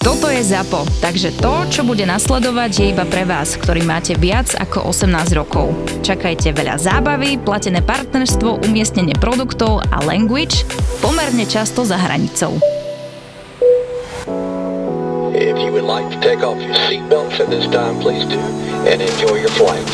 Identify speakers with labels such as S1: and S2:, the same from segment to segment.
S1: Toto je ZAPO, takže to, čo bude nasledovať, je iba pre vás, ktorý máte viac ako 18 rokov. Čakajte veľa zábavy, platené partnerstvo, umiestnenie produktov a language pomerne často za hranicou.
S2: If you would like to take off your seatbelts at this time, please do, and enjoy your flight.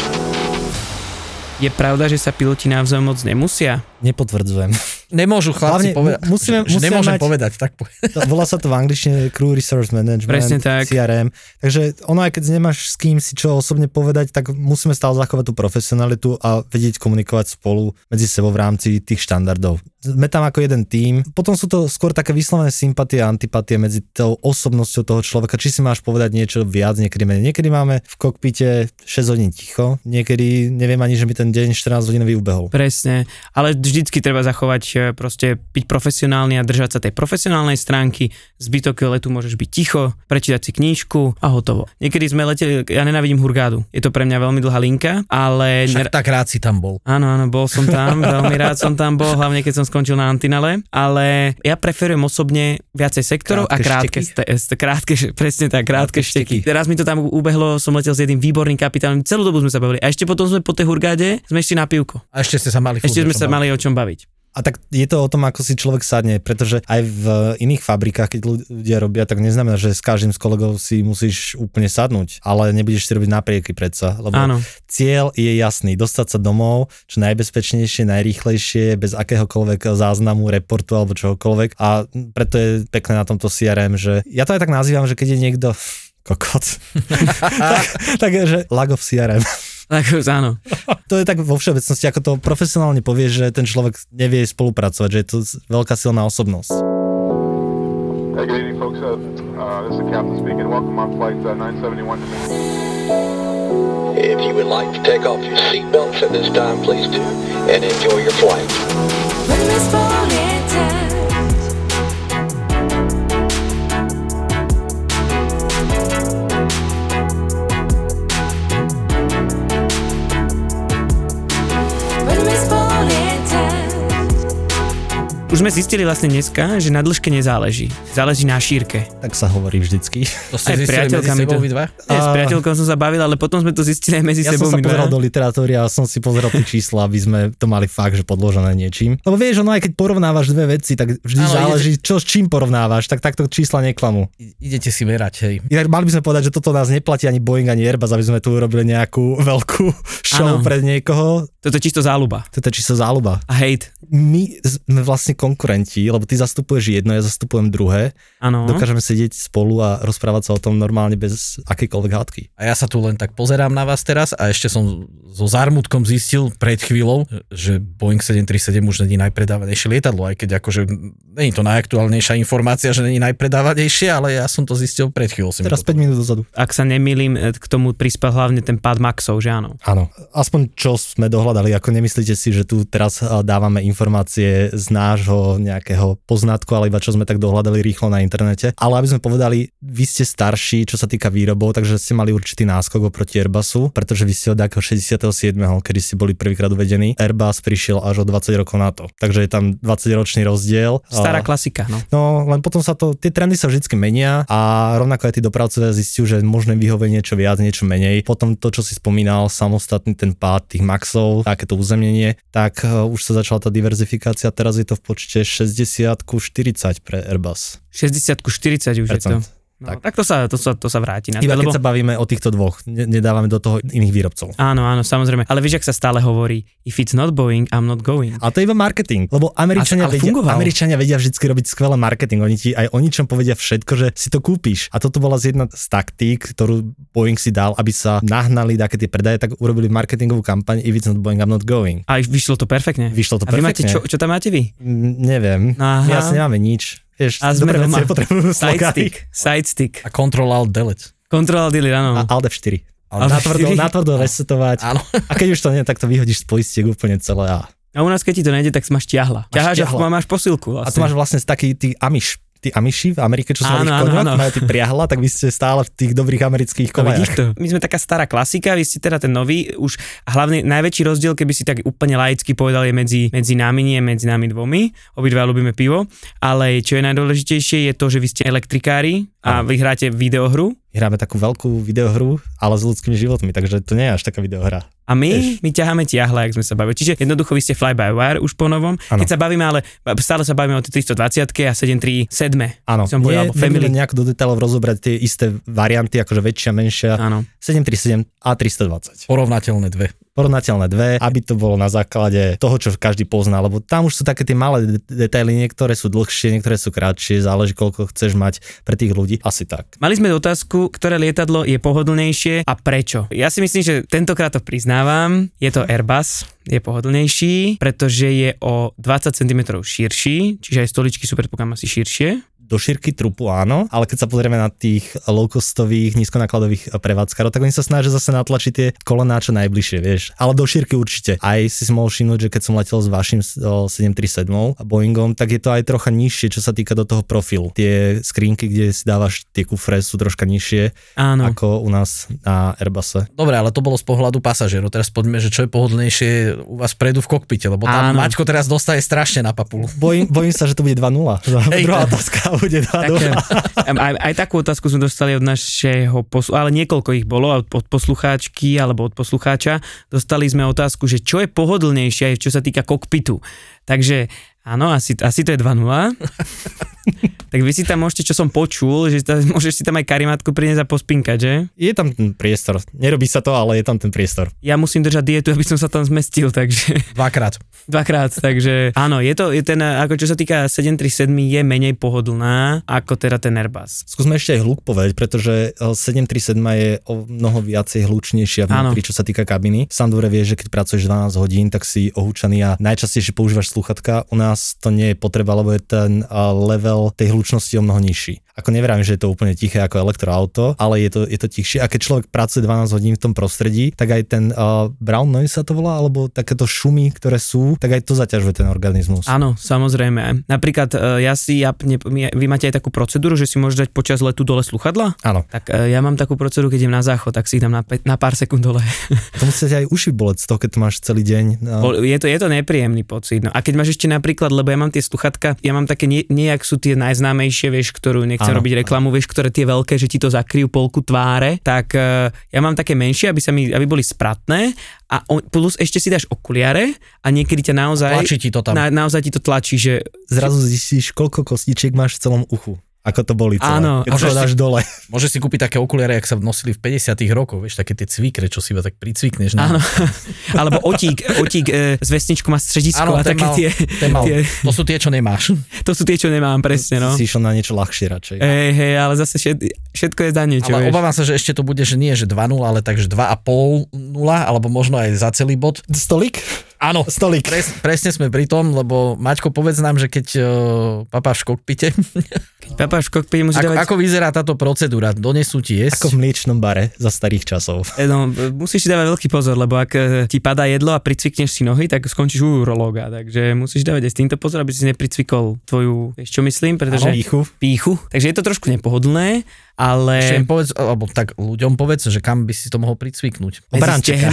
S3: Je pravda, že sa piloti navzájom moc nemusia?
S4: Nepotvrdzujem.
S5: Nemôžu chlapci
S4: Hlavne
S5: povedať.
S4: mu- musíme-
S5: že,
S4: musíme
S5: nemôžem
S4: mať-
S5: povedať, tak povedať.
S4: To, volá sa to v angličtine Crew Resource Management,
S3: Presne tak.
S4: CRM. Takže ono aj keď nemáš s kým si čo osobne povedať, tak musíme stále zachovať tú profesionalitu a vedieť komunikovať spolu medzi sebou v rámci tých štandardov. Sme tam ako jeden tím. Potom sú to skôr také vyslovené sympatie a antipatie medzi tou osobnosťou toho človeka, či si máš povedať niečo viac, niekedy menej. Niekedy máme v kokpite 6 hodín ticho, niekedy neviem ani, že mi ten deň 14 hodinový ubehol.
S3: Presne, ale vždycky treba zachovať proste byť profesionálny a držať sa tej profesionálnej stránky. Zbytok letu môžeš byť ticho, prečítať si knížku a hotovo. Niekedy sme leteli, ja nenávidím hurgádu, je to pre mňa veľmi dlhá linka, ale...
S5: Však tak rád si tam bol.
S3: Áno, áno, bol som tam, veľmi rád som tam bol, hlavne keď som skončil na Antinale, ale ja preferujem osobne viacej sektorov a krátke,
S4: Krátke
S3: ste, ste, krátke, presne tak, krátke,
S4: Krátke
S3: šteky.
S4: šteky.
S3: Teraz mi to tam ubehlo, som letel s jedným výborným kapitánom, celú dobu sme sa bavili. A ešte potom sme po tej hurgáde sme išli na pivko.
S5: A ešte ste sa mali
S3: Ešte sme sa mali o čom baviť.
S4: A tak je to o tom, ako si človek sadne, pretože aj v iných fabrikách, keď ľudia robia, tak neznamená, že s každým z kolegov si musíš úplne sadnúť, ale nebudeš si robiť naprieky predsa, lebo
S3: Áno.
S4: cieľ je jasný, dostať sa domov čo najbezpečnejšie, najrýchlejšie, bez akéhokoľvek záznamu, reportu alebo čohokoľvek a preto je pekné na tomto CRM, že ja to aj tak nazývam, že keď je niekto kokot, tak, tak je, že lag of CRM.
S3: Tak áno.
S4: To je tak vo všeobecnosti, ako to profesionálne povie, že ten človek nevie spolupracovať, že je to veľká silná osobnosť.
S6: Hey, good evening, folks. Uh, uh, this is the captain speaking. Welcome on flight uh, 971 to
S2: If you would like to take off your seatbelts at this time, please do, and enjoy your flight.
S3: Už sme zistili vlastne dneska, že na dĺžke nezáleží. Záleží na šírke.
S4: Tak sa hovorí vždycky.
S5: To ste
S3: Aj
S5: zistili medzi sebou
S3: to-
S5: dva?
S3: Nie, s priateľkou som sa bavil, ale potom sme to zistili aj medzi
S4: Ja
S3: sebou.
S4: som sa pozeral do literatúry a som si pozrel tie čísla, aby sme to mali fakt, že podložené niečím. Lebo vieš, ono aj keď porovnávaš dve veci, tak vždy
S5: Áno,
S4: záleží, čo s čím porovnávaš, tak takto čísla neklamú.
S5: Idete si merať, hej.
S4: Inak mali by sme povedať, že toto nás neplatí ani Boeing, ani Airbus, aby sme tu urobili nejakú veľkú show
S3: Áno.
S4: pre niekoho.
S3: Toto je čisto záľuba.
S4: To je čisto záľuba.
S3: A hejt.
S4: My sme vlastne konkurenti, lebo ty zastupuješ jedno, ja zastupujem druhé.
S3: Áno.
S4: Dokážeme sedieť spolu a rozprávať sa o tom normálne bez akejkoľvek hádky.
S5: A ja sa tu len tak pozerám na vás teraz a ešte som so zármutkom zistil pred chvíľou, že Boeing 737 už není najpredávanejšie lietadlo, aj keď akože není to najaktuálnejšia informácia, že není najpredávanejšie, ale ja som to zistil pred chvíľou.
S4: Teraz
S5: to
S4: 5 minút dozadu.
S3: Ak sa nemýlim, e, k tomu prispel hlavne ten pád Maxov, že áno.
S4: Áno, aspoň čo sme dohľadali, ako nemyslíte si, že tu teraz a, dávame informácie z nášho nejakého poznatku, ale iba čo sme tak dohľadali rýchlo na internete. Ale aby sme povedali, vy ste starší, čo sa týka výrobov, takže ste mali určitý náskok oproti Airbusu, pretože vy ste od nejakého 67., kedy ste boli prvýkrát uvedení. Airbus prišiel až o 20 rokov na to. Takže je tam 20 ročný rozdiel.
S3: Stará klasika, no.
S4: No, len potom sa to, tie trendy sa vždy menia a rovnako aj tí dopravcovia zistiu, že možné vyhovuje niečo viac, niečo menej. Potom to, čo si spomínal, samostatný ten pád tých maxov, takéto uzemnenie, tak uh, už sa začala tá diverzifikácia, teraz je to v počte 60 ku 40 pre Airbus.
S3: 60 ku 40 už je to. No, tak.
S4: Tak.
S3: to sa, to, sa, to sa vráti. Na
S4: Iba
S3: to,
S4: keď sa bavíme o týchto dvoch, ne- nedávame do toho iných výrobcov.
S3: Áno, áno, samozrejme. Ale vieš, ak sa stále hovorí, if it's not Boeing, I'm not going.
S4: A to je iba marketing, lebo Američania,
S3: ale
S4: vedia,
S3: fungoval.
S4: Američania vedia vždy robiť skvelé marketing. Oni ti aj o ničom povedia všetko, že si to kúpiš. A toto bola z jedna z taktík, ktorú Boeing si dal, aby sa nahnali také tie predaje, tak urobili marketingovú kampaň If it's not Boeing, I'm not going.
S3: A vyšlo to perfektne.
S4: Vyšlo to
S3: A vy máte,
S4: perfektne.
S3: čo, čo tam máte vy?
S4: Mm, Neviem.
S3: Aha.
S4: My asi nemáme nič. Vieš,
S3: A sme
S4: dobré
S3: doma.
S4: veci nepotrebujú
S3: Side
S4: slogány.
S3: stick, side stick.
S5: A Control Alt Delete.
S3: Control delete, áno.
S4: A Alt F4.
S3: Alt
S4: Natvrdo,
S3: F4.
S4: natvrdo resetovať.
S5: Áno.
S4: A keď už to nie, tak to vyhodíš z poistiek úplne celé. A,
S3: A u nás, keď ti to nejde, tak si máš ťahla. Ťaháš a máš posilku
S4: a
S3: vlastne.
S4: to máš vlastne taký tý Amish tí Amiši v Amerike, čo sú na koňoch, majú tie priahla, tak vy ste stále v tých dobrých amerických
S3: to? My sme taká stará klasika, vy ste teda ten nový, už hlavne najväčší rozdiel, keby si tak úplne laicky povedal, je medzi, medzi nami, nie medzi nami dvomi. Obidva ľúbime pivo, ale čo je najdôležitejšie je to, že vy ste elektrikári a vy hráte videohru
S4: Hráme takú veľkú videohru, ale s ľudskými životmi, takže to nie je až taká videohra.
S3: a my,
S4: Vieš.
S3: my ťaháme tiahle, ak sme sa bavili. Čiže jednoducho vy ste fly by wire už po novom.
S4: Áno.
S3: Keď sa bavíme, ale stále sa bavíme o tej 320 a 737.
S4: Áno,
S3: Som povedal,
S4: nie,
S3: alebo family.
S4: nejak do detailov rozobrať tie isté varianty, akože väčšia, menšia,
S3: Áno.
S4: 737 a 320.
S5: Porovnateľné dve.
S4: Porovnateľné dve, aby to bolo na základe toho, čo každý pozná, lebo tam už sú také tie malé de- detaily, niektoré sú dlhšie, niektoré sú krátšie, záleží koľko chceš mať pre tých ľudí, asi tak.
S3: Mali sme otázku, ktoré lietadlo je pohodlnejšie a prečo. Ja si myslím, že tentokrát to priznávam. Je to Airbus, je pohodlnejší, pretože je o 20 cm širší, čiže aj stoličky sú predpokladám asi širšie.
S4: Do šírky trupu áno, ale keď sa pozrieme na tých low-costových, nízkonákladových prevádzkarov, tak oni sa snažia zase natlačiť tie kolená čo najbližšie, vieš. Ale do šírky určite. Aj si si mohol všimnúť, že keď som letel s vašim o, 737 a Boeingom, tak je to aj trocha nižšie, čo sa týka do toho profilu. Tie skrinky, kde si dávaš tie kufre, sú troška nižšie
S3: Áno.
S4: ako u nás na Airbuse.
S5: Dobre, ale to bolo z pohľadu pasažierov. Teraz poďme, že čo je pohodlnejšie u vás predu v kokpite, lebo tam
S3: Áno.
S5: Maťko teraz dostaje strašne na papulu.
S4: Bojím, bojím sa, že to bude 2-0.
S5: Hej.
S4: Druhá otázka bude 2-0.
S3: aj, aj takú otázku sme dostali od našeho poslu, ale niekoľko ich bolo od, poslucháčky alebo od poslucháča. Dostali sme otázku, že čo je pohodlnejšie, čo sa týka kokpitu. Takže áno, asi, asi to je 2-0. tak vy si tam môžete, čo som počul, že ta, môžeš si tam aj karimátku priniesť a pospinkať, že?
S4: Je tam ten priestor. Nerobí sa to, ale je tam ten priestor.
S3: Ja musím držať dietu, aby som sa tam zmestil, takže
S5: Dvakrát.
S3: dvakrát, takže áno, je to, je ten, ako čo sa týka 737 je menej pohodlná ako teda ten Airbus.
S4: Skúsme ešte aj hluk povedať, pretože eh, 737 je o mnoho viacej hlučnejšia vnútri, čo sa týka kabiny. Sám dobre vieš, že keď pracuješ 12 hodín, tak si ohúčaný a najčastejšie používaš sluchatka. U nás to nie je potreba, lebo je ten eh, level tej hlučnosti o mnoho nižší. Ako neverám, že je to úplne tiché ako elektroauto, ale je to, je to tichšie. A keď človek pracuje 12 hodín v tom prostredí, tak aj ten uh, brown noise sa to volá, alebo takéto šumy, ktoré sú, tak aj to zaťažuje ten organizmus.
S3: Áno, samozrejme. Napríklad e, ja si, ja, ne, vy máte aj takú procedúru, že si môžeš dať počas letu dole sluchadla?
S4: Áno.
S3: Tak e, ja mám takú procedúru, keď idem na záchod, tak si ich dám na, pe- na pár sekúnd dole.
S4: To musí aj uši boleť z toho, keď to máš celý deň. No.
S3: Je to, je to nepríjemný pocit. No. A keď máš ešte napríklad, lebo ja mám tie sluchatka, ja mám také, nie, nejak sú tie najznámejšie, vieš, ktorú nechcem
S4: Áno,
S3: robiť reklamu, vieš, ktoré tie veľké, že ti to zakryjú polku tváre, tak e, ja mám také menšie, aby sa mi, aby boli spratné a on, plus ešte si dáš okuliare a niekedy ťa naozaj...
S5: Tlačí ti to tam.
S3: Na, naozaj ti to tlačí, že
S4: Zrazu zistíš, koľko kostičiek máš v celom uchu. Ako to boli celé.
S3: Áno,
S4: Keď
S5: a
S4: to dáš dole.
S5: Môžeš si kúpiť také okuliare, jak sa nosili v 50 rokoch, vieš, také tie cvikre, čo si iba tak pricvikneš.
S3: Áno.
S5: Na...
S3: Alebo otík, otík e, s vesničkou má stredisko a
S5: ten
S3: také
S5: mal,
S3: tie,
S5: ten mal.
S3: tie,
S5: To sú tie, čo nemáš.
S3: to sú tie, čo nemám presne, no.
S4: Si išiel na niečo ľahšie radšej.
S3: Hej, hej, ale zase všet, všetko je za niečo,
S5: Ale
S3: vieš.
S5: obávam sa, že ešte to bude, že nie, že 2-0, ale takže 2,5-0, alebo možno aj za celý bod.
S4: Stolik?
S5: Áno,
S4: Stolik.
S5: Pres, presne sme pri tom, lebo Maťko, povedz nám, že keď uh, papáš v kokpite,
S3: Papáš v kokpite musí
S5: ako,
S3: dávať...
S5: ako vyzerá táto procedúra? Donesú ti jesť?
S4: Ako v mliečnom bare za starých časov.
S3: E, No, musíš si dávať veľký pozor, lebo ak e, ti padá jedlo a pricvikneš si nohy, tak skončíš u urológa. Takže musíš dávať aj s týmto pozor, aby si nepricvikol tvoju, vieš čo myslím, pretože...
S4: Píchu.
S3: Píchu. Takže je to trošku nepohodlné, ale...
S5: Ešte im povedz, alebo tak ľuďom povedz, že kam by si to mohol pricviknúť.
S3: Medzi
S4: Barančeka.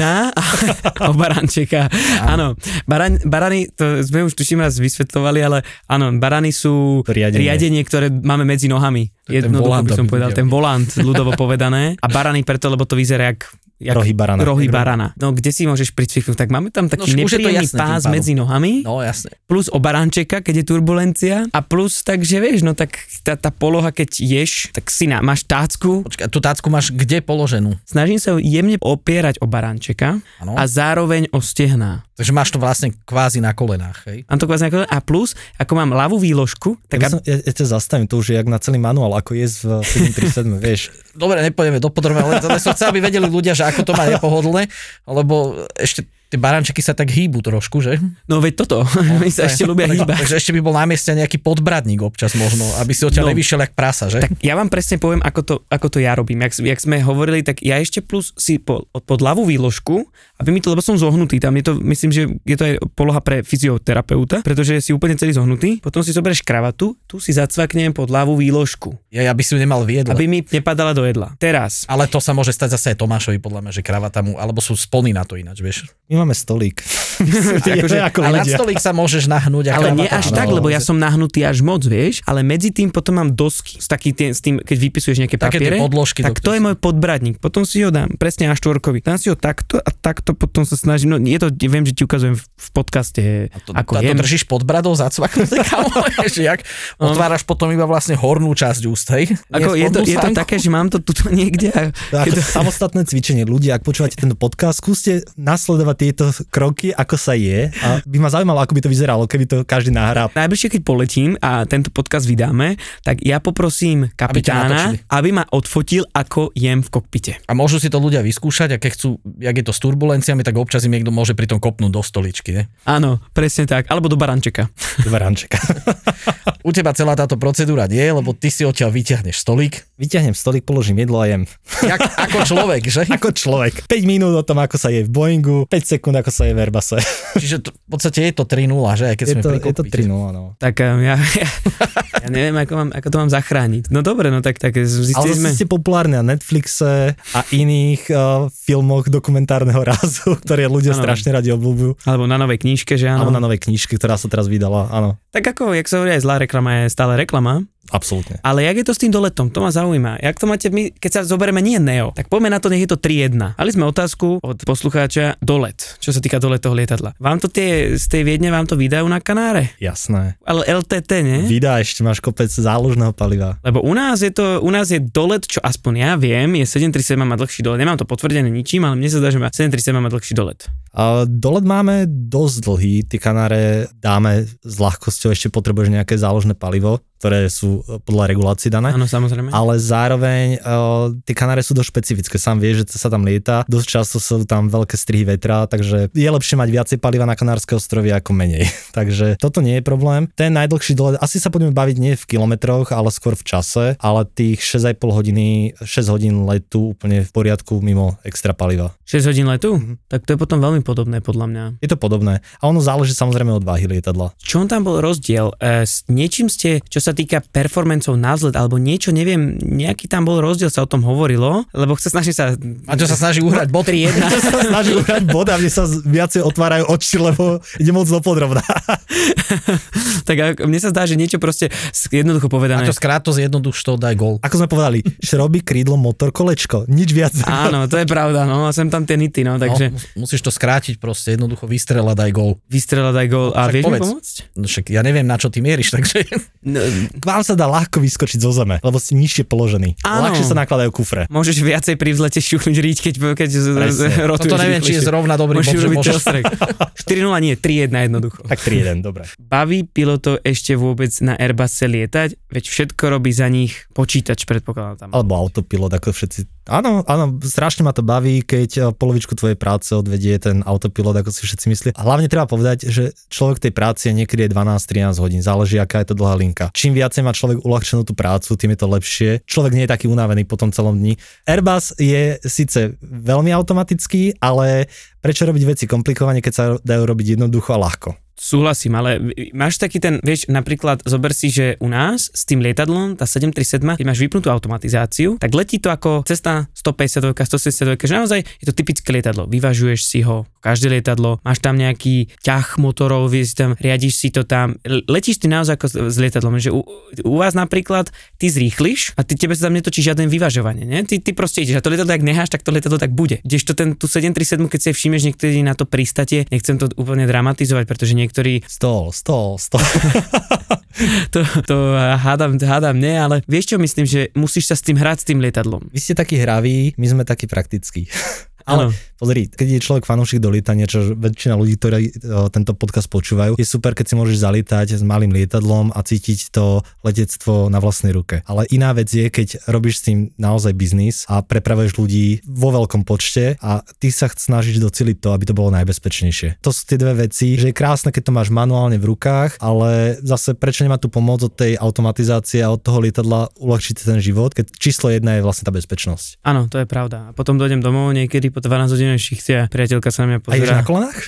S3: o barančeka. Áno, baran, barany, to sme už tuším raz vysvetľovali, ale áno, barany sú
S4: riadenie.
S3: riadenie, ktoré máme medzi nohami. Jednoducho by som povedal, ten volant, ľudovo povedané. A barany preto, lebo to vyzerá jak jak
S4: Rohy barana.
S3: rohy barana. No kde si môžeš pricviknúť? Tak máme tam taký
S5: No,
S3: nepríjemný pás medzi nohami,
S5: No jasne.
S3: plus o barančeka, keď je turbulencia a plus takže vieš, no tak tá, tá poloha, keď ješ, tak si na, máš tácku,
S5: Počkaj, tú tácku máš kde položenú?
S3: snažím sa ju jemne opierať o barančeka
S5: Áno.
S3: a zároveň o stehná.
S5: Takže máš to vlastne kvázi na kolenách, hej?
S3: Mám to kvázi ako- a plus, ako mám ľavú výložku, tak
S4: ja, som, ja, ja ťa zastavím, to už je jak na celý manuál, ako je v 737, vieš.
S5: Dobre, nepojeme do podrobna, ale ale som chcel, aby vedeli ľudia, že ako to má nepohodlné, lebo ešte tie barančeky sa tak hýbu trošku, že?
S3: No veď toto, mi sa ešte ľúbia hýbať.
S5: Takže ešte by bol na mieste nejaký podbradník občas možno, aby si odtiaľ
S3: No.
S5: nevyšiel jak prasa, že?
S3: Tak ja vám presne poviem, ako to, ako to ja robím. Jak, jak sme hovorili, tak ja ešte plus si po, pod ľavú výložku, aby mi to, lebo som zohnutý, tam je to, myslím, že je to aj poloha pre fyzioterapeuta, pretože si úplne celý zohnutý, potom si zoberieš kravatu, tu si zacvaknem pod ľavú výložku,
S5: Ja, ja by si ju nemal viedla.
S3: aby mi nepadala do jedla. Teraz.
S5: Ale to sa môže stať zase aj Tomášovi, podľa mňa, že kravata mu, alebo sú splní na to ináč, vieš.
S4: My máme stolík.
S3: Akože-
S4: ako
S5: Ale na stolík sa môžeš nahnúť. a
S3: Ale nie až tak, lebo ja som nahnutý až moc, vieš, ale medzi tým potom mám dosky. S, taký tým, s tým, keď vypisuješ nejaké
S5: Také tie
S3: papiere,
S5: podložky,
S3: tak to je môj podbradník. Potom si ho dám, presne až štvorkový. Dám si ho takto a takto potom sa snažím, no je to, viem, že ti ukazujem v, podcaste,
S5: To,
S3: ako
S5: a to držíš pod bradou zacvaknuté, kamo, jak otváraš potom iba vlastne hornú časť úst, hej?
S3: Ako je, to, je to také, že mám to tuto niekde a
S4: To to samostatné cvičenie. Ľudia, ak počúvate tento podcast, skúste nasledovať tieto kroky, ako sa je. A by ma zaujímalo, ako by to vyzeralo, keby to každý nahrá.
S3: najbližšie, keď poletím a tento podcast vydáme, tak ja poprosím kapitána,
S5: natočili.
S3: aby ma odfotil, ako jem v kokpite.
S5: A môžu si to ľudia vyskúšať a keď chcú, jak je to s turbulenciami, tak občas im niekto môže pri tom kopnúť do stoličky. Ne?
S3: Áno, presne tak. Alebo do barančeka.
S4: Dva rančeka.
S5: U teba celá táto procedúra nie, lebo ty si odtiaľ vyťahneš stolík.
S4: Vyťahnem stolík, položím jedlo a jem.
S5: Jak, ako človek, že?
S4: Ako človek. 5 minút o tom, ako sa je v Boeingu, 5 sekúnd, ako sa je v Airbusse.
S5: Čiže to, v podstate je to 3-0, že? Aj keď
S4: Je
S5: sme
S4: to, je to
S5: kokpite.
S4: 3 no.
S3: Tak um, ja, ja, ja neviem, ako, mám, ako to mám zachrániť. No dobre, no tak, tak
S4: Ale
S3: zistili sme...
S4: zase ste populárne na Netflixe a iných uh, filmoch dokumentárneho rázu, ktoré ľudia
S3: Áno.
S4: strašne radi obľúbujú.
S3: Alebo na novej knižke, že áno.
S4: Alebo na novej knižke, ktorá sa teraz vydala. Áno,
S3: Tak ako, jak sa hovorí, aj zlá reklama je stále reklama.
S4: Absolútne.
S3: Ale jak je to s tým doletom? To ma zaujíma. Jak to máte my, keď sa zoberieme nie Neo, tak poďme na to, nech je to 3-1. Mali sme otázku od poslucháča dolet, čo sa týka doletov lietadla. Vám to tie, z tej Viedne vám to vydajú na Kanáre?
S4: Jasné.
S3: Ale LTT, ne?
S4: Vydá ešte máš kopec záložného paliva.
S3: Lebo u nás je to, u nás je dolet, čo aspoň ja viem, je 737 má dlhší dolet. Nemám to potvrdené ničím, ale mne sa zdá, že má 737 má dlhší dolet.
S4: Dolet máme dosť dlhý, tie kanáre dáme s ľahkosťou, ešte potrebuješ nejaké záložné palivo, ktoré sú e, podľa regulácií dané.
S3: Áno, samozrejme.
S4: Ale zároveň uh, tie kanáre sú dosť špecifické. Sám vieš, že sa tam lieta. Dosť často sú tam veľké strihy vetra, takže je lepšie mať viacej paliva na Kanárske ostrovy ako menej. takže toto nie je problém. Ten najdlhší dolet, asi sa budeme baviť nie v kilometroch, ale skôr v čase, ale tých 6,5 hodiny, 6 hodín letu úplne v poriadku mimo extra paliva.
S3: 6 hodín letu?
S4: Mhm.
S3: Tak to je potom veľmi podobné podľa mňa.
S4: Je to podobné. A ono záleží samozrejme od váhy lietadla.
S3: Čo tam bol rozdiel? E, s niečím ste, čo sa týka performancov na vzlet, alebo niečo, neviem, nejaký tam bol rozdiel, sa o tom hovorilo, lebo chce snažiť sa...
S5: A čo sa snaží uhrať bod?
S3: 3-1.
S4: sa snaží uhrať bod a mne sa viacej otvárajú oči, lebo ide moc dopodrobná.
S3: tak mne sa zdá, že niečo proste jednoducho
S5: A
S3: povedané.
S5: to skrát to zjednoduš to, daj gol.
S4: Ako sme povedali, šroby, krídlo, motor, kolečko. Nič viac.
S3: Áno, to je pravda, no, a sem tam tie nity, no, takže
S5: No, mus- musíš to skrátiť proste, jednoducho vystrelať, daj gol.
S3: vystrelať aj gól. A
S5: Však
S3: vieš mi
S5: povedz.
S3: pomôcť?
S5: No však ja neviem, na čo ty mieríš, takže...
S3: No,
S4: K vám sa dá ľahko vyskočiť zo zeme, lebo si nižšie položený.
S3: Áno.
S4: Ľahšie sa nakladajú kufre.
S3: môžeš viacej pri vzlete šuchnúť riť, keď, keď
S4: Presne.
S3: rotuješ
S5: Toto neviem, či je zrovna dobrý
S3: Môžeš
S5: bod, môžeš-
S3: telestrek. 4-0 nie, 3-1 jednoducho.
S4: Tak 3-1, dobre.
S3: Baví pilotov ešte vôbec na Airbusse lietať? Veď všetko robí za nich počítač, predpokladám tam.
S4: Alebo autopilot, ako všetci. Áno, áno, strašne ma to baví, keď eh, polovičku tvojej práce odvedie ten autopilot, ako si všetci myslí. A hlavne treba povedať, že človek tej práci je niekedy je 12-13 hodín, záleží, aká je to dlhá linka. Čím viacej má človek uľahčenú tú prácu, tým je to lepšie. Človek nie je taký unavený po tom celom dni. Airbus je síce veľmi automatický, ale prečo robiť veci komplikovane, keď sa dajú robiť jednoducho a ľahko?
S3: Súhlasím, ale máš taký ten, vieš, napríklad zober si, že u nás s tým lietadlom, tá 737, keď máš vypnutú automatizáciu, tak letí to ako cesta 150, 170, že naozaj je to typické lietadlo. Vyvažuješ si ho, každé lietadlo, máš tam nejaký ťah motorov, vieš, tam, riadiš si to tam, letíš ty naozaj ako s, lietadlom, že u, u vás napríklad ty zrýchliš a ty tebe sa tam netočí žiadne vyvažovanie, ne? Ty, ty proste ideš a to lietadlo, ak neháš, tak to lietadlo tak bude. Kdežto ten, tú 737, keď si všimneš niektorí na to pristate, nechcem to úplne dramatizovať, pretože niektorí
S4: Stol, stol, stol.
S3: to, to hádam, hádam nie, ale vieš čo myslím, že musíš sa s tým hrať s tým lietadlom.
S4: Vy ste takí hraví, my sme takí praktickí. Ale
S3: Áno.
S4: Pozri, keď je človek fanúšik do lietania, čo väčšina ľudí, ktorí o, tento podcast počúvajú, je super, keď si môžeš zalietať s malým lietadlom a cítiť to letectvo na vlastnej ruke. Ale iná vec je, keď robíš s tým naozaj biznis a prepravuješ ľudí vo veľkom počte a ty sa snažíš doceliť to, aby to bolo najbezpečnejšie. To sú tie dve veci, že je krásne, keď to máš manuálne v rukách, ale zase prečo nemá tu pomoc od tej automatizácie a od toho lietadla uľahčiť ten život, keď číslo jedna je vlastne tá bezpečnosť.
S3: Áno, to je pravda. A potom dojdem domov niekedy po 12 hodinovej a priateľka sa na mňa
S4: A
S3: pozerá.
S4: na kolenách?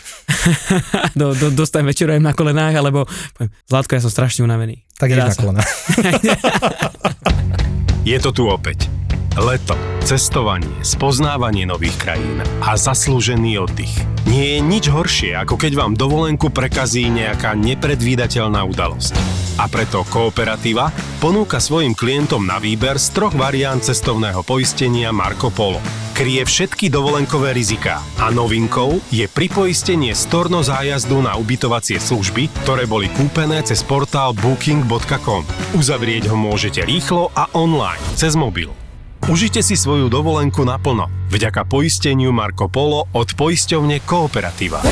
S3: do, do, dostajem večerujem na kolenách, alebo poviem, Zlatko, ja som strašne unavený.
S4: Tak ideš na kolenách.
S7: Je to tu opäť. Leto, cestovanie, spoznávanie nových krajín a zaslúžený oddych. Nie je nič horšie, ako keď vám dovolenku prekazí nejaká nepredvídateľná udalosť. A preto Kooperativa ponúka svojim klientom na výber z troch variant cestovného poistenia Marco Polo. Kryje všetky dovolenkové riziká a novinkou je pripoistenie storno zájazdu na ubytovacie služby, ktoré boli kúpené cez portál booking.com. Uzavrieť ho môžete rýchlo a online, cez mobil. Užite si svoju dovolenku naplno vďaka poisteniu Marco Polo od poisťovne Kooperativa.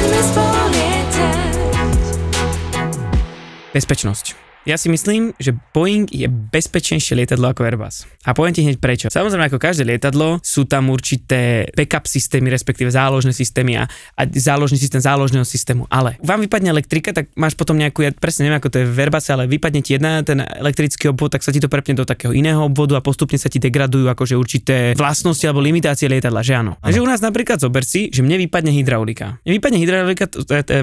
S3: Bezpečnosť. Ja si myslím, že Boeing je bezpečnejšie lietadlo ako Airbus. A poviem ti hneď prečo. Samozrejme, ako každé lietadlo, sú tam určité backup systémy, respektíve záložné systémy a, a záložný systém záložného systému. Ale vám vypadne elektrika, tak máš potom nejakú, ja presne neviem, ako to je v Airbuse, ale vypadne ti jedna ten elektrický obvod, tak sa ti to prepne do takého iného obvodu a postupne sa ti degradujú akože určité vlastnosti alebo limitácie lietadla, že áno. Takže u nás napríklad zober si, že mne vypadne hydraulika. Mne vypadne hydraulika,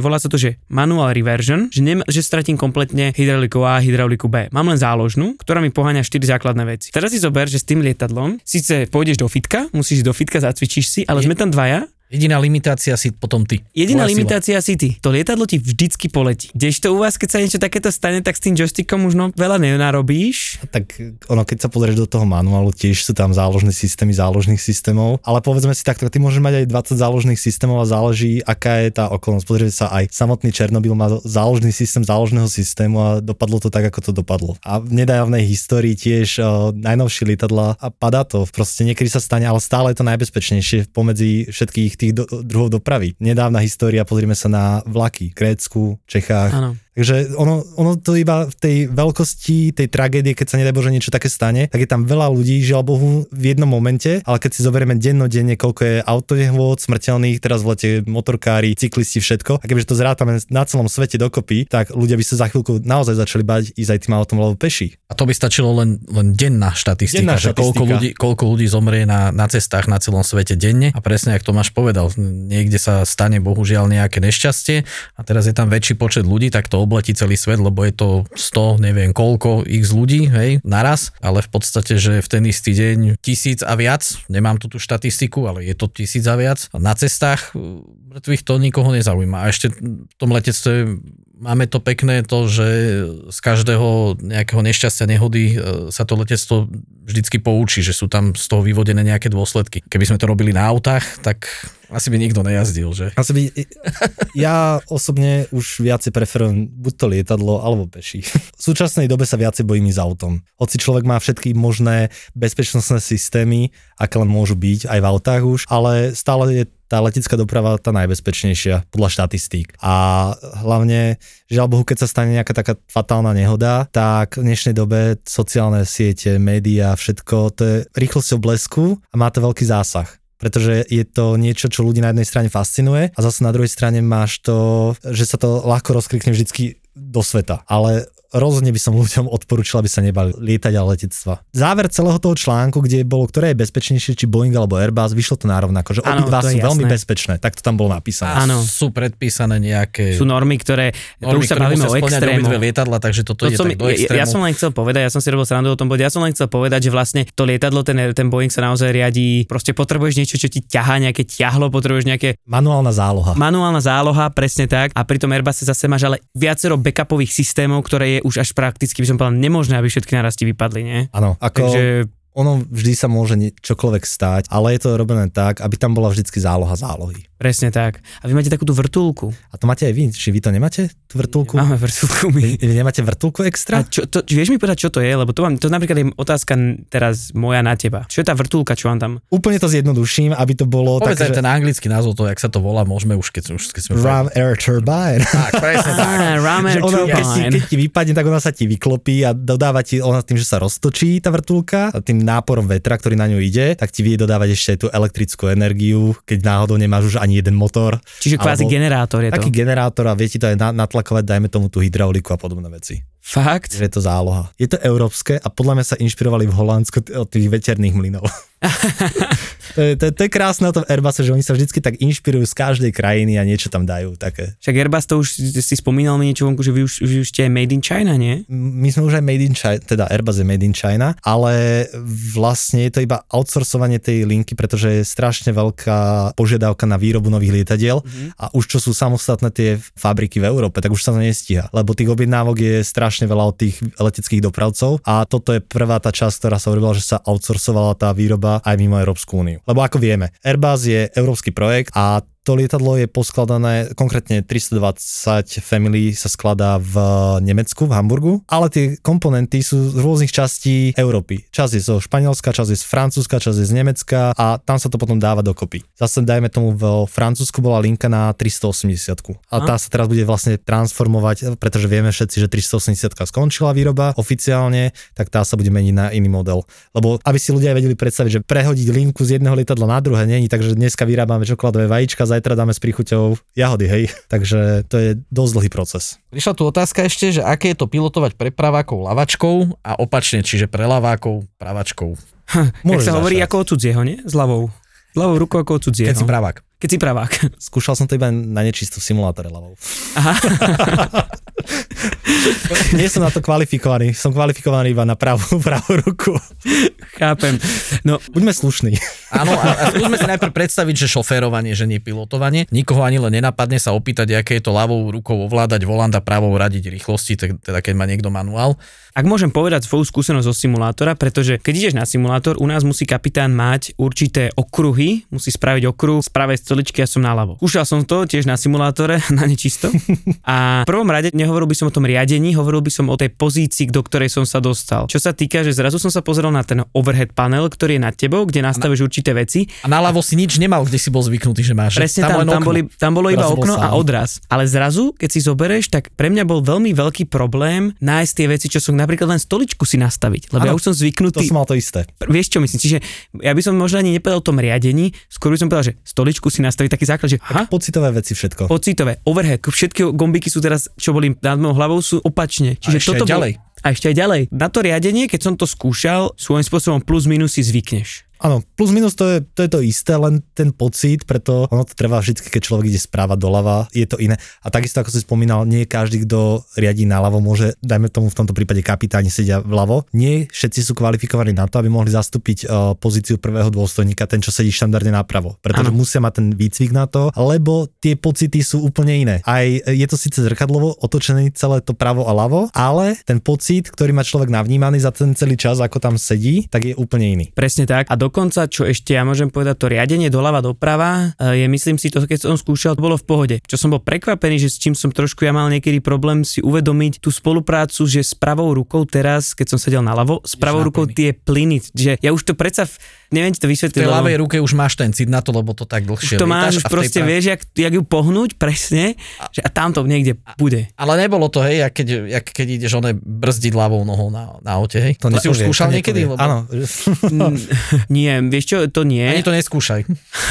S3: volá sa to, že manual reversion, že, nem, že stratím kompletne hydrauliku A hydrauliku B. Mám len záložnú, ktorá mi poháňa 4 základné veci. Teraz si zober, že s tým lietadlom síce pôjdeš do fitka, musíš do fitka, zacvičíš si, ale sme tam dvaja
S5: Jediná limitácia si potom ty.
S3: Jediná
S5: Tvoja sila.
S3: limitácia si ty. To lietadlo ti vždycky poletí. Kdežto u vás, keď sa niečo takéto stane, tak s tým joystickom už no veľa nenarobíš.
S4: Tak ono, keď sa pozrieš do toho manuálu, tiež sú tam záložné systémy záložných systémov, ale povedzme si takto, ty môžeš mať aj 20 záložných systémov a záleží, aká je tá okolnosť. Pozrieš sa aj samotný Černobyl má záložný systém záložného systému a dopadlo to tak, ako to dopadlo. A v nedávnej histórii tiež uh, najnovšie lietadla a padá to, proste niekedy sa stane, ale stále je to najbezpečnejšie pomedzi všetkých tých do, druhov dopravy. Nedávna história, pozrime sa na vlaky, Grécku, Čechách,
S3: Áno.
S4: Takže ono, ono to iba v tej veľkosti, tej tragédie, keď sa nedaj Bože niečo také stane, tak je tam veľa ľudí, žiaľ Bohu, v jednom momente, ale keď si zoberieme dennodenne, koľko je autonehôd, smrteľných, teraz v lete motorkári, cyklisti, všetko, a keďže to zrátame na celom svete dokopy, tak ľudia by sa za chvíľku naozaj začali bať ísť aj tým autom alebo peši.
S5: A to by stačilo len, len denná štatistika,
S4: Denná
S5: že koľko
S4: štatistika.
S5: ľudí, koľko ľudí zomrie na, na cestách na celom svete denne. A presne, ako Tomáš povedal, niekde sa stane bohužiaľ nejaké nešťastie a teraz je tam väčší počet ľudí, tak to obletí celý svet, lebo je to 100, neviem koľko x ľudí, hej, naraz, ale v podstate, že v ten istý deň tisíc a viac, nemám tu tú štatistiku, ale je to tisíc a viac, na cestách uh, mŕtvych to nikoho nezaujíma. A ešte v tom letectve máme to pekné to, že z každého nejakého nešťastia, nehody e, sa to letectvo vždycky poučí, že sú tam z toho vyvodené nejaké dôsledky. Keby sme to robili na autách, tak asi by nikto nejazdil, že?
S4: Asi by, ja osobne už viacej preferujem buď to lietadlo alebo peši. V súčasnej dobe sa viacej bojím ísť autom. Hoci človek má všetky možné bezpečnostné systémy, aké len môžu byť aj v autách už, ale stále je tá letecká doprava tá najbezpečnejšia podľa štatistík. A hlavne, žiaľ Bohu, keď sa stane nejaká taká fatálna nehoda, tak v dnešnej dobe sociálne siete, médiá, všetko, to je rýchlosťou blesku a má to veľký zásah pretože je to niečo, čo ľudí na jednej strane fascinuje a zase na druhej strane máš to, že sa to ľahko rozkrikne vždycky do sveta. Ale rozhodne by som ľuďom odporúčil, aby sa nebali lietať a letectva. Záver celého toho článku, kde bolo, ktoré je bezpečnejšie, či Boeing alebo Airbus, vyšlo to nárovnako, že
S3: Áno,
S4: obidva
S3: to
S4: sú
S3: je
S4: veľmi
S3: jasné.
S4: bezpečné. Tak to tam bolo napísané.
S3: Áno.
S5: sú predpísané nejaké...
S3: Sú normy, ktoré, to
S5: normy,
S3: už sa bavíme o extrému.
S5: lietadla, takže toto
S3: To
S5: je
S3: som,
S5: tak do
S3: ja,
S5: extrému.
S3: ja som len chcel povedať, ja som si robil srandu o tom bode, ja som len chcel povedať, že vlastne to lietadlo, ten, ten Boeing sa naozaj riadí, proste potrebuješ niečo, čo ti ťahá, nejaké ťahlo, potrebuješ nejaké
S4: Manuálna záloha.
S3: manuálna záloha, presne tak. A pri tom Airbuse zase máš ale viacero backupových systémov, ktoré je už až prakticky, by som povedal, nemožné, aby všetky narasti vypadli, nie?
S4: Áno, ako
S3: Takže
S4: ono vždy sa môže čokoľvek stať, ale je to robené tak, aby tam bola vždycky záloha zálohy.
S3: Presne tak. A vy máte takú tú vrtulku.
S4: A to máte aj vy, či vy to nemáte, tú vrtulku?
S3: Máme vrtulku my.
S4: Vy, vy nemáte vrtulku
S3: A
S4: extra?
S3: čo, to, vieš mi povedať, čo to je? Lebo to, mám, to napríklad je otázka teraz moja na teba. Čo je tá vrtulka, čo mám tam?
S4: Úplne to zjednoduším, aby to bolo
S5: Povedz
S4: tak,
S5: aj
S4: že
S5: ten anglický názov, to, jak sa to volá, môžeme už, keď, už, keď sme...
S4: Ram Air Turbine.
S5: Tak, presne tak.
S4: Ona, keď, ti,
S3: turbine.
S4: keď ti vypadne, tak ona sa ti vyklopí a dodáva ti ona tým, že sa roztočí tá vrtulka a tým náporom vetra, ktorý na ňu ide, tak ti vie dodávať ešte tú elektrickú energiu, keď náhodou nemáš už ani jeden motor.
S3: Čiže kvázi generátor je to.
S4: Taký generátor a vie ti to aj na- natlakovať, dajme tomu tú hydrauliku a podobné veci.
S3: Fakt?
S4: Že je to záloha. Je to európske a podľa mňa sa inšpirovali v Holandsku od tých veterných mlynov. to, je, to, je, to je krásne na tom Airbuse, že oni sa vždycky tak inšpirujú z každej krajiny a niečo tam dajú také.
S3: Však Airbus to už si- spomínal mi niečo vonku, že vy už, vy už ste aj made in China, nie?
S4: My sme už aj made in China, teda Airbus je made in China, ale vlastne je to iba outsourcovanie tej linky, pretože je strašne veľká požiadavka na výrobu nových lietadiel mm-hmm. a už čo sú samostatné tie fabriky v Európe, tak už sa to nestíha, lebo tých objednávok je strašne veľa od tých leteckých dopravcov a toto je prvá tá časť, ktorá sa urobila, že sa outsourcovala tá výroba aj mimo Európsku úniu. Lebo ako vieme, Airbus je európsky projekt a to lietadlo je poskladané, konkrétne 320 Family sa skladá v Nemecku, v Hamburgu, ale tie komponenty sú z rôznych častí Európy. Časť je zo Španielska, časť je z Francúzska, časť je z Nemecka a tam sa to potom dáva dokopy. Zase dajme tomu v Francúzsku bola linka na 380 a tá sa teraz bude vlastne transformovať, pretože vieme všetci, že 380 skončila výroba oficiálne, tak tá sa bude meniť na iný model. Lebo aby si ľudia vedeli predstaviť, že prehodiť linku z jedného lietadla na druhé není, takže dneska vyrábame čokoládové vajíčka, zajtra dáme s príchuťou jahody, hej. Takže to je dosť dlhý proces.
S5: Prišla tu otázka ešte, že aké je to pilotovať prepravákov lavačkou a opačne, čiže pre lavákov pravačkou.
S3: Jak
S4: Môžeš
S3: sa hovorí ako od cudzieho, nie? S ľavou. S ľavou rukou ako od cudzieho.
S5: Keď si pravák.
S3: Keď si pravák.
S4: Skúšal som to iba na nečisto v simulátore ľavou.
S3: Aha.
S4: Nie som na to kvalifikovaný, som kvalifikovaný iba na pravú, pravú ruku.
S3: Chápem. No,
S4: Buďme slušní.
S5: Áno, a, a skúsme si najprv predstaviť, že šoférovanie, že nie pilotovanie. Nikoho ani len nenapadne sa opýtať, aké je to ľavou rukou ovládať volant a pravou radiť rýchlosti, tak- teda keď má niekto manuál.
S3: ak môžem povedať svoju skúsenosť zo simulátora, pretože keď ideš na simulátor, u nás musí kapitán mať určité okruhy, musí spraviť okruh z pravej stoličky a som naľavo. Skúšal som to tiež na simulátore, na nečisto. A v prvom rade nehovoril by som o tom riadení, hovoril by som o tej pozícii, do ktorej som sa dostal. Čo sa týka, že zrazu som sa pozrel na ten overhead panel, ktorý je nad tebou, kde nastavíš určité veci
S5: A naľavo si nič nemal, kde si bol zvyknutý, že máš.
S3: Presne tam, tam,
S5: okno.
S3: boli, tam bolo iba okno a odraz. Ale zrazu, keď si zoberieš, tak pre mňa bol veľmi veľký problém nájsť tie veci, čo som napríklad len stoličku si nastaviť. Lebo ja
S4: Áno,
S3: už som
S4: To
S3: zvyknutý.
S4: som mal to isté.
S3: Vieš čo myslím? Čiže ja by som možno ani nepovedal o tom riadení, skôr by som povedal, že stoličku si nastaviť taký základ, že aha,
S4: Pocitové veci všetko.
S3: pocitové, overhead, všetky gombiky sú teraz, čo boli nad mojou hlavou, sú opačne. Čiže
S5: ešte aj
S3: toto bol-
S5: ďalej.
S3: A ešte aj ďalej. Na to riadenie, keď som to skúšal, svojím spôsobom plus minus si zvykneš.
S4: Áno, plus minus to je, to je to isté, len ten pocit, preto ono to trvá vždy, keď človek ide správa doľava, je to iné. A takisto, ako si spomínal, nie každý, kto riadí naľavo, môže, dajme tomu v tomto prípade kapitáni sedia vľavo. Nie všetci sú kvalifikovaní na to, aby mohli zastúpiť uh, pozíciu prvého dôstojníka, ten, čo sedí štandardne napravo. Pretože
S3: Áno.
S4: musia mať ten výcvik na to, lebo tie pocity sú úplne iné. Aj je to síce zrkadlovo otočené celé to pravo a ľavo, ale ten pocit, ktorý má človek navnímaný za ten celý čas, ako tam sedí, tak je úplne iný.
S3: Presne tak. A dokonca, čo ešte ja môžem povedať, to riadenie doľava doprava, e, je myslím si to, keď som skúšal, to bolo v pohode. Čo som bol prekvapený, že s čím som trošku ja mal niekedy problém si uvedomiť tú spoluprácu, že s pravou rukou teraz, keď som sedel naľavo, s pravou
S5: na
S3: rukou tie plyny, že ja už to predsa, v- neviem ti to
S5: V
S3: vysvetliť,
S5: tej
S3: lebo
S5: ľavej ruke už máš ten cit na to, lebo to tak
S3: už
S5: dlhšie
S3: to máš, už
S5: a v tej
S3: proste
S5: pra-
S3: vieš, jak, jak ju pohnúť presne, že a tam to niekde bude.
S5: Ale nebolo to, hej, jak keď, jak keď ideš one brzdiť ľavou nohou na, na aute, hej. To, to si už skúšal
S4: to
S5: niekedy? Lebo...
S4: Áno,
S3: nie, vieš čo, to nie.
S5: Ani to neskúšaj.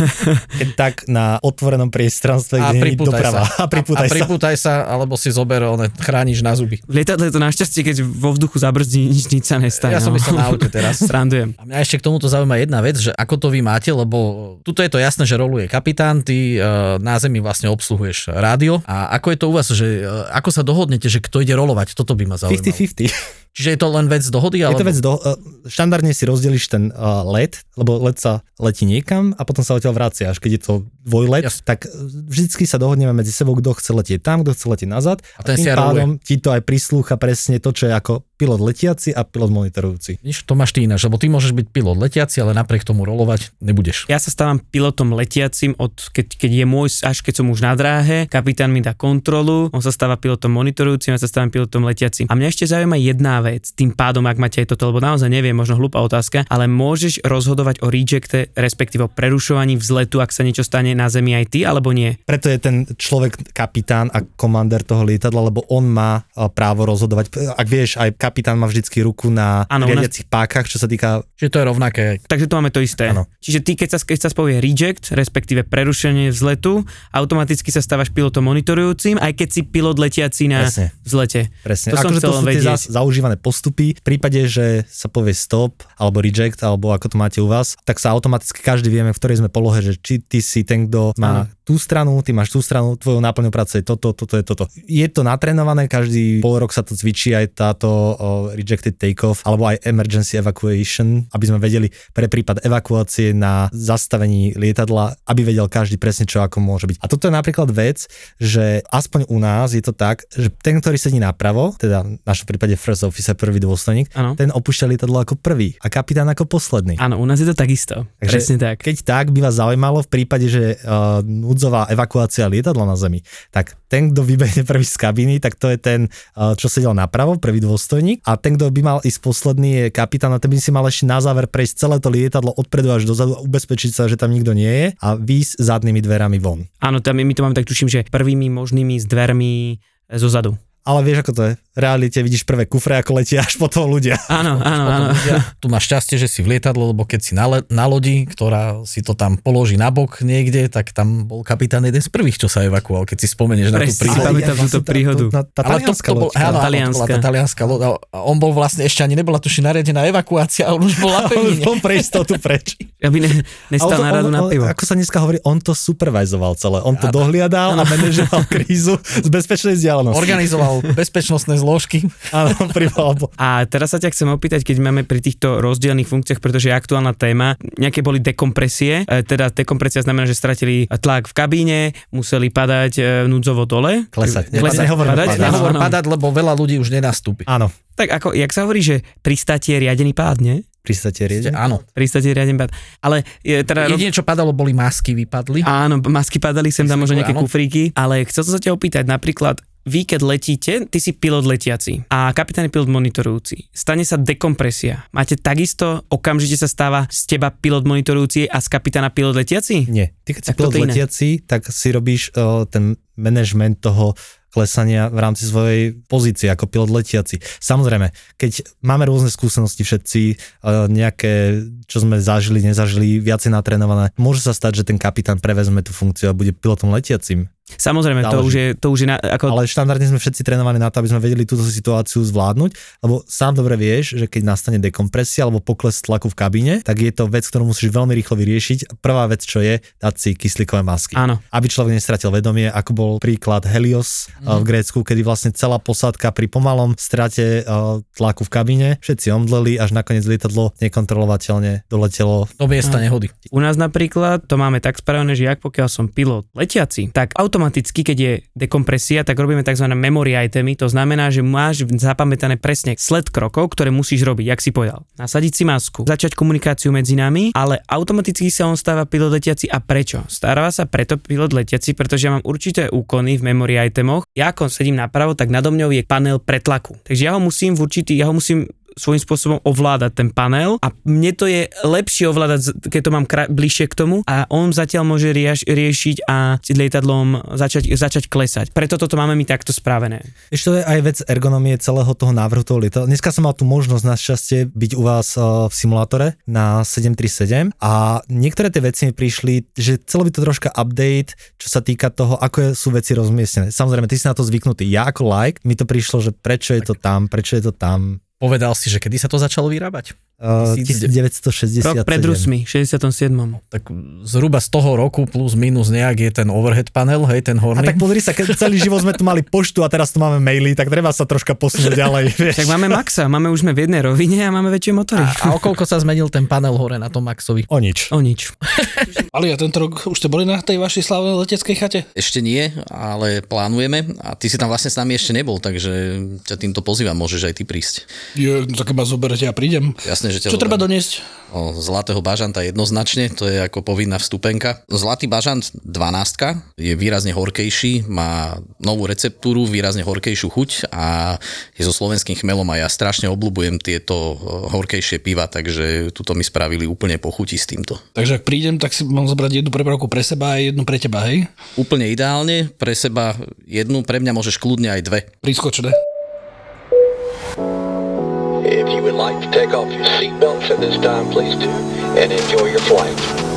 S4: keď tak na otvorenom priestranstve,
S5: A
S4: kde
S5: pripútaj
S4: doprava.
S5: sa.
S4: A pripútaj
S5: a, a
S4: sa.
S5: pripútaj sa, alebo si zober, one, chrániš na zuby.
S3: V lietadle to našťastie, keď vo vzduchu zabrzdí, nič, nič sa nestane.
S5: Ja som
S3: no.
S5: myslel na aute teraz.
S3: Srandujem.
S5: A mňa ešte k tomuto zaujíma jedna vec, že ako to vy máte, lebo tuto je to jasné, že roluje kapitán, ty uh, na zemi vlastne obsluhuješ rádio. A ako je to u vás, že uh, ako sa dohodnete, že kto ide rolovať, toto by ma zaujímalo.
S4: 50-50.
S5: Čiže je to len vec dohody?
S4: Je
S5: Alebo...
S4: to vec, do, uh, štandardne si rozdeliš ten uh, let, lebo let sa letí niekam a potom sa odtiaľ vracia, až keď je to dvojlet,
S5: Jasne.
S4: tak vždycky sa dohodneme medzi sebou, kto chce letieť tam, kto chce letieť nazad.
S5: A ten si
S4: tým pádom ti to aj prislúcha presne to, čo je ako pilot letiaci a pilot monitorujúci.
S5: Nič, to máš ty ináč, lebo ty môžeš byť pilot letiaci, ale napriek tomu rolovať nebudeš.
S3: Ja sa stávam pilotom letiacim, od, keď, keď je môj, až keď som už na dráhe, kapitán mi dá kontrolu, on sa stáva pilotom monitorujúcim, ja sa stávam pilotom letiacim. A mňa ešte zaujíma jedna vec, tým pádom, ak máte aj toto, lebo naozaj neviem, možno hlúpa otázka, ale môžeš rozhodovať o rejecte, respektíve o prerušovaní vzletu, ak sa niečo stane na zemi aj ty, alebo nie?
S4: Preto je ten človek kapitán a komander toho lietadla, lebo on má a, právo rozhodovať. Ak vieš, aj kapitán má vždycky ruku na
S3: nás-
S4: riadiacich pákach, čo sa týka
S5: Čiže to je rovnaké.
S3: Takže tu máme to isté.
S4: Áno.
S3: Čiže ty, keď sa, keď sa spovie reject, respektíve prerušenie vzletu, automaticky sa stávaš pilotom monitorujúcim, aj keď si pilot letiaci na
S4: Presne.
S3: vzlete.
S4: Presne.
S3: To som
S4: akože
S3: chcel
S4: to sú tie
S3: vedieť.
S4: Zaužívané postupy. V prípade, že sa povie stop alebo reject, alebo ako to máte u vás, tak sa automaticky každý vieme, v ktorej sme polohe, že či ty si ten, kto má tú stranu, ty máš tú stranu, tvojou náplňou práce je toto, toto je toto. Je to natrénované, každý pol rok sa to cvičí aj táto o, rejected takeoff alebo aj emergency evacuation, aby sme vedeli pre prípad evakuácie na zastavení lietadla, aby vedel každý presne, čo ako môže byť. A toto je napríklad vec, že aspoň u nás je to tak, že ten, ktorý sedí napravo, teda v našom prípade first officer, prvý dôstojník,
S3: Áno.
S4: ten opúšťa lietadlo ako prvý a kapitán ako posledný.
S3: Áno, u nás je to takisto.
S4: Takže
S3: Presne tak.
S4: Keď tak by vás zaujímalo v prípade, že uh, núdzová evakuácia lietadla na zemi, tak ten, kto vybehne prvý z kabiny, tak to je ten, uh, čo sedel napravo, prvý dôstojník a ten, kto by mal ísť posledný je kapitán a ten by si mal ešte na záver prejsť celé to lietadlo odpredu až dozadu a ubezpečiť sa, že tam nikto nie je a výjsť zadnými dverami von.
S3: Áno, tam, my to máme tak tuším, že prvými možnými s dvermi zo zadu.
S4: Ale vieš, ako to je? V realite vidíš prvé kufre, ako letia až potom ľudia.
S3: Áno, áno, áno.
S5: Tu máš šťastie, že si v lietadle, lebo keď si na, le, na lodi, ktorá si to tam položí na bok niekde, tak tam bol kapitán jeden z prvých, čo sa evakuoval, keď si spomenieš na tú
S3: Presne.
S5: príhodu.
S3: Ale- pamätám túto príhodu.
S4: Tá, tá
S5: Ale to,
S4: talianská
S5: to bol, áno, áno, to
S3: Talianska.
S5: tá talianská loď. On bol vlastne, ešte ani nebola tuši nariadená evakuácia, on už bol na
S4: On už
S5: pevnine.
S4: bol pre istotu preč.
S3: Aby ne, nestal na radu na pivo.
S4: Ako sa dneska hovorí, on to supervizoval celé. On to dohliadal a manažoval krízu z bezpečnej vzdialenosti.
S5: Organizoval bezpečnostné zložky.
S4: Áno.
S3: A teraz sa ťa chcem opýtať, keď máme pri týchto rozdielných funkciách, pretože je aktuálna téma, nejaké boli dekompresie, e, teda dekompresia znamená, že stratili tlak v kabíne, museli padať e, núdzovo dole.
S4: Klesať.
S3: Klesať,
S4: Nehovorme
S3: padať,
S4: padať.
S5: Nehovor padať, lebo veľa ľudí už nenastúpi.
S4: Áno,
S3: Tak ako, jak sa hovorí, že pristátie je riadený pád, nie?
S4: pristate riede.
S5: Áno.
S3: Pristátie je riadený pád. Ale je, teda...
S5: Jediné, čo padalo, boli masky, vypadli.
S3: Áno, masky padali sem tam možno nejaké
S5: áno.
S3: kufríky, ale chcel som sa ťa opýtať, napríklad vy keď letíte, ty si pilot letiaci a kapitán je pilot monitorujúci. Stane sa dekompresia. Máte takisto, okamžite sa stáva z teba pilot monitorujúci a z kapitána pilot letiaci?
S4: Nie. Ty keď si
S3: Tak
S4: pilot letiaci, tak si robíš uh, ten management toho klesania v rámci svojej pozície ako pilot letiaci. Samozrejme, keď máme rôzne skúsenosti všetci, uh, nejaké, čo sme zažili, nezažili, viacej natrénované, môže sa stať, že ten kapitán prevezme tú funkciu a bude pilotom letiacim.
S3: Samozrejme, to
S4: Záleží.
S3: už je, to už je na, ako...
S4: Ale štandardne sme všetci trénovaní na to, aby sme vedeli túto situáciu zvládnuť, lebo sám dobre vieš, že keď nastane dekompresia alebo pokles tlaku v kabíne, tak je to vec, ktorú musíš veľmi rýchlo vyriešiť. Prvá vec, čo je, dať si kyslíkové masky.
S3: Áno.
S4: Aby človek nestratil vedomie, ako bol príklad Helios mm. v Grécku, kedy vlastne celá posádka pri pomalom strate eh, tlaku v kabíne, všetci omdleli, až nakoniec lietadlo nekontrolovateľne doletelo.
S5: Do miesta nehody.
S3: U nás napríklad to máme tak spravené, že ak pokiaľ som pilot letiaci, tak automaticky, keď je dekompresia, tak robíme tzv. memory itemy, to znamená, že máš zapamätané presne sled krokov, ktoré musíš robiť, jak si povedal. Nasadiť si masku, začať komunikáciu medzi nami, ale automaticky sa on stáva pilot letiaci a prečo? Stáva sa preto pilot letiaci, pretože ja mám určité úkony v memory itemoch. Ja ako sedím napravo, tak nado mňou je panel pretlaku. Takže ja ho musím v určitý, ja ho musím svojím spôsobom ovládať ten panel a mne to je lepšie ovládať, keď to mám kra- bližšie k tomu a on zatiaľ môže rieš- riešiť a lietadlom začať, začať klesať. Preto toto máme my takto spravené.
S4: Ešte to je aj vec ergonomie celého toho návrhu toho lietadla. Dneska som mal tú možnosť našťastie byť u vás eh, v simulátore na 737 a niektoré tie veci mi prišli, že chcelo by to troška update, čo sa týka toho, ako sú veci rozmiestnené. Samozrejme, ty si na to zvyknutý. Ja ako like, mi to prišlo, že prečo je to tam, prečo je to tam.
S5: Povedal si, že kedy sa to začalo vyrábať?
S4: Uh, 1967.
S3: Rok pred Rusmi, 67.
S5: Tak zhruba z toho roku plus minus nejak je ten overhead panel, hej, ten
S4: A
S5: horný.
S4: tak pozri sa, keď celý život sme tu mali poštu a teraz tu máme maily, tak treba sa troška posunúť ďalej. Vieš.
S3: Tak máme Maxa, máme už sme v jednej rovine a máme väčšie motory.
S5: A, a okolko sa zmenil ten panel hore na tom Maxovi?
S4: O nič.
S3: O nič.
S8: Ale ja tento rok už ste boli na tej vašej slavnej leteckej chate?
S9: Ešte nie, ale plánujeme a ty si tam vlastne s nami ešte nebol, takže ťa týmto pozývam, môžeš aj ty prísť.
S8: Je, no tak ma zoberete a prídem.
S9: Jasné, že ťa
S8: Čo treba doniesť?
S9: O, zlatého bažanta jednoznačne, to je ako povinná vstupenka. Zlatý bažant 12 je výrazne horkejší, má novú receptúru, výrazne horkejšiu chuť a je so slovenským chmelom a ja strašne obľúbujem tieto horkejšie piva, takže tuto mi spravili úplne pochutí s týmto.
S8: Takže ak prídem, tak si mám zobrať jednu prepravku pre seba a jednu pre teba, hej?
S9: Úplne ideálne, pre seba jednu, pre mňa môžeš kľudne aj dve.
S8: Prískočné.
S2: To take off your seatbelts at this time, please do, and enjoy your flight.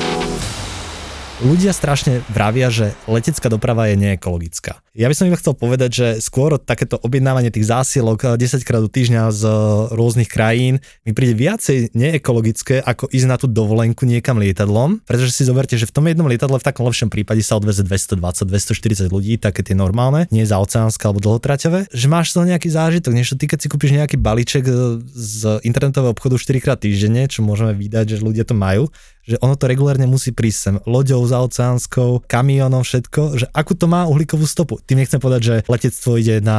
S4: Ľudia strašne vravia, že letecká doprava je neekologická. Ja by som iba chcel povedať, že skôr takéto objednávanie tých zásielok 10 krát do týždňa z rôznych krajín mi príde viacej neekologické, ako ísť na tú dovolenku niekam lietadlom, pretože si zoberte, že v tom jednom lietadle v takom lepšom prípade sa odveze 220-240 ľudí, také tie normálne, nie za oceánske alebo dlhotraťové, že máš z nejaký zážitok, to ty, keď si kúpiš nejaký balíček e, z internetového obchodu 4 krát týždenne, čo môžeme vydať, že ľudia to majú, že ono to regulárne musí prísť sem loďou za oceánskou, kamionom, všetko, že akú to má uhlíkovú stopu. Tým nechcem povedať, že letectvo ide na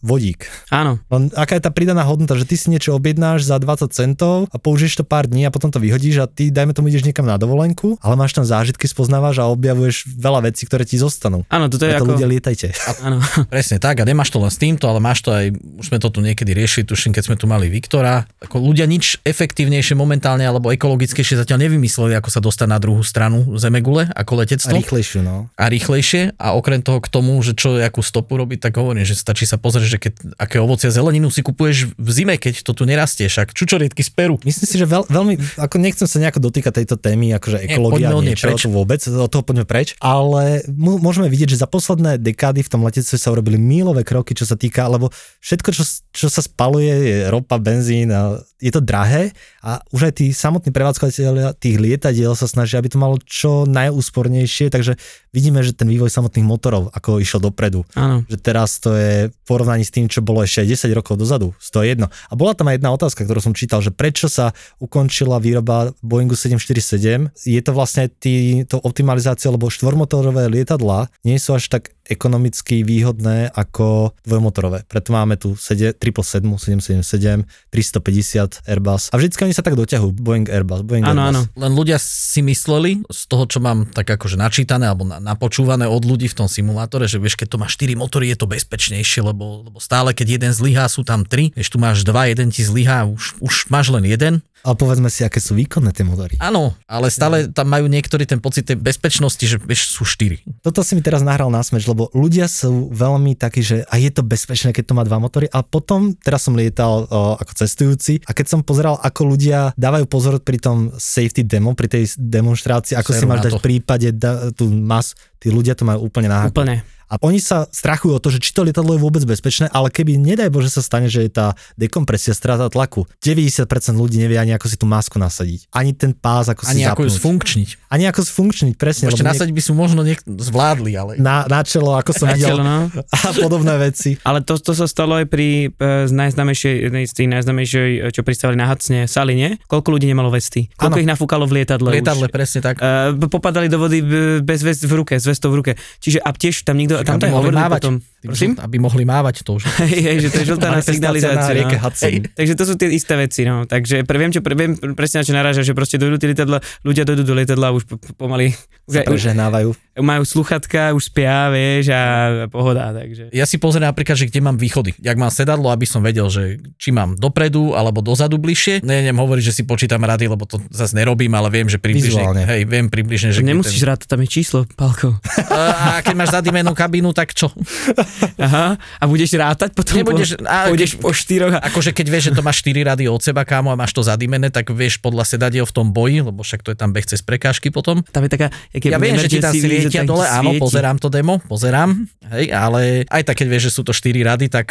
S4: vodík.
S3: Áno.
S4: Len aká je tá pridaná hodnota, že ty si niečo objednáš za 20 centov a použiješ to pár dní a potom to vyhodíš a ty, dajme tomu, ideš niekam na dovolenku, ale máš tam zážitky, spoznávaš a objavuješ veľa vecí, ktoré ti zostanú.
S3: Áno, toto je
S4: Preto
S3: ako...
S4: ľudia lietajte.
S3: Áno.
S5: Presne tak a nemáš to len s týmto, ale máš to aj, už sme to tu niekedy riešili, tuším, keď sme tu mali Viktora. Ako ľudia nič efektívnejšie momentálne alebo ekologickejšie zatiaľ nevymysleli, ako sa dostať na druhú stranu Zemegule ako
S4: A
S5: letectvo.
S4: rýchlejšiu, no.
S5: a rýchlejšie a okrem toho k tomu, že čo akú stopu robiť, tak hovorím, že stačí sa pozrieť, že keď, aké ovocie a zeleninu si kupuješ v zime, keď to tu nerastie, však čučoriedky z Peru.
S4: Myslím si, že veľ, veľmi, ako nechcem sa nejako dotýkať tejto témy, akože ekológia
S5: nej
S4: niečo,
S5: preč.
S4: to vôbec, od toho poďme preč, ale môžeme vidieť, že za posledné dekády v tom letectve sa urobili mílové kroky, čo sa týka, lebo všetko, čo, čo sa spaluje, je ropa, benzín, a je to drahé a už aj tí samotní prevádzkovateľia tých lietadiel sa snažia, aby to malo čo najúspornejšie, takže vidíme, že ten vývoj samotných motorov, ako išiel dopredu,
S3: Áno.
S4: že teraz to je v porovnaní s tým, čo bolo ešte aj 10 rokov dozadu, 101. A bola tam aj jedna otázka, ktorú som čítal, že prečo sa ukončila výroba Boeingu 747. Je to vlastne tý, to optimalizácia, lebo štvormotorové lietadlá nie sú až tak ekonomicky výhodné ako dvojmotorové. Preto máme tu 7, 777, 777, 350 Airbus. A vždycky oni sa tak doťahujú, Boeing Airbus, Boeing
S3: Áno,
S4: Airbus.
S3: áno.
S5: Len ľudia si mysleli, z toho, čo mám tak akože načítané alebo na, napočúvané od ľudí v tom simulátore, že vieš, keď to má 4 motory, je to bezpečnejšie, lebo, lebo stále, keď jeden zlyhá, sú tam 3, vieš, tu máš 2, jeden ti zlyhá, už, už máš len jeden.
S4: Ale povedzme si, aké sú výkonné tie motory.
S5: Áno, ale stále tam majú niektorí ten pocit tej bezpečnosti, že vieš, sú 4.
S4: Toto si mi teraz nahral na smeč, lebo ľudia sú veľmi takí, že a je to bezpečné, keď to má dva motory. A potom, teraz som lietal o, ako cestujúci a keď som pozeral, ako ľudia dávajú pozor pri tom safety demo, pri tej demonstrácii, ako si
S5: Seru
S4: máš
S5: na
S4: dať v prípade da, tú mas, tí ľudia to majú úplne na.
S3: Úplne.
S4: A oni sa strachujú o to, že či to lietadlo je vôbec bezpečné, ale keby, nedaj Bože, sa stane, že je tá dekompresia, strata tlaku, 90% ľudí nevie ani ako si tú masku nasadiť. Ani ten pás, ako si
S5: Ani ako ju sfunkčniť.
S4: Ani ako sfunkčniť, presne.
S5: Ešte nasadiť by sú možno niek- zvládli, ale...
S4: na, na čelo, ako som
S3: Na
S4: videl,
S3: čelo, no.
S4: a podobné veci.
S3: Ale to, to sa stalo aj pri e, z najznámejšej, jednej z tých najznámejšej, e, čo pristavili na Hacne, Sali, nie? Koľko ľudí nemalo vesty? Koľko
S4: Áno.
S3: ich nafúkalo v lietadle?
S5: V lietadle,
S3: už?
S5: presne tak.
S3: Uh, popadali do vody b- bez vest v ruke, s vestou v ruke. Čiže a tiež tam nikto, tam to
S5: mohli
S3: hovorili potom.
S5: Tým
S3: Prosím?
S5: žl- Aby mohli mávať to už.
S3: Hej, že to je žltá na signalizáciu. no. Hej, takže to sú tie isté veci, no. Takže pre, viem, čo, pre, viem presne na čo naráža, že proste dojdú tie lietadla, ľudia dojdú do lietadla už po, po, pomaly
S4: prežehnávajú.
S3: majú sluchatka, už spia, vieš, a pohoda, takže.
S5: Ja si pozriem napríklad, že kde mám východy. Jak mám sedadlo, aby som vedel, že či mám dopredu alebo dozadu bližšie. Neviem hovoriť, že si počítam rady, lebo to zase nerobím, ale viem, že približne.
S4: Vizuálne.
S5: Hej, viem približne, že
S3: Nemusíš
S5: ten...
S3: rád, tam je číslo, Palko.
S5: A keď máš zadimenú kabínu, tak čo?
S3: Aha, a budeš rátať potom?
S5: Nebudeš-
S3: po,
S5: a-
S3: pôjdeš po štyroch a...
S5: Akože keď vieš, že to máš 4 rady od seba, kámo, a máš to zadimené, tak vieš podľa sedadiel v tom boji, lebo však to je tam beh cez prekážky potom.
S3: Tam je taká...
S5: Ja viem, že ti tam svietia dole, áno, pozerám to demo, pozerám, hej, ale aj tak, keď vieš, že sú to 4 rady, tak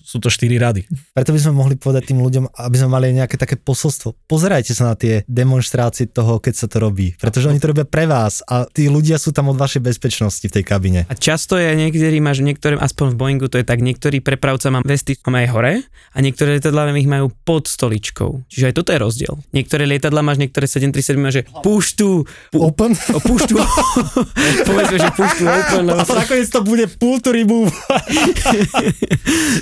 S5: sú to 4 rady.
S4: Preto by sme mohli povedať tým ľuďom, aby sme mali nejaké také posolstvo. Pozerajte sa na tie demonstrácie toho, keď sa to robí. Pretože oni to robia pre vás a tí ľudia sú tam od vašej bezpečnosti v tej kabine.
S3: A často je niekedy máš niektoré, aspoň v Boeingu to je tak, niektorý prepravca má vesty máme aj hore a niektoré lietadlá ich majú pod stoličkou. Čiže aj toto je rozdiel. Niektoré lietadla máš, niektoré 737 máš, že puštu, pu,
S4: Open?
S3: o, puštu, povedzme, že puštu open, lebo
S4: A nakoniec to bude pull to remove.